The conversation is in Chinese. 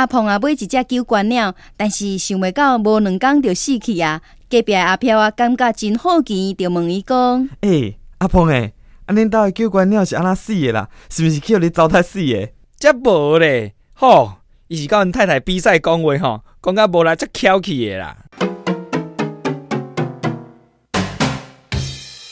阿鹏啊买一只九冠鸟，但是想袂到无两工就死去啊。隔壁阿飘啊感觉真好奇，就问伊讲：诶，阿鹏诶，啊恁兜诶九冠鸟是安怎死的啦？是毋是去互你糟蹋死的？这无咧，吼，伊是甲阮太太比赛讲话吼，讲甲无来则翘起的啦。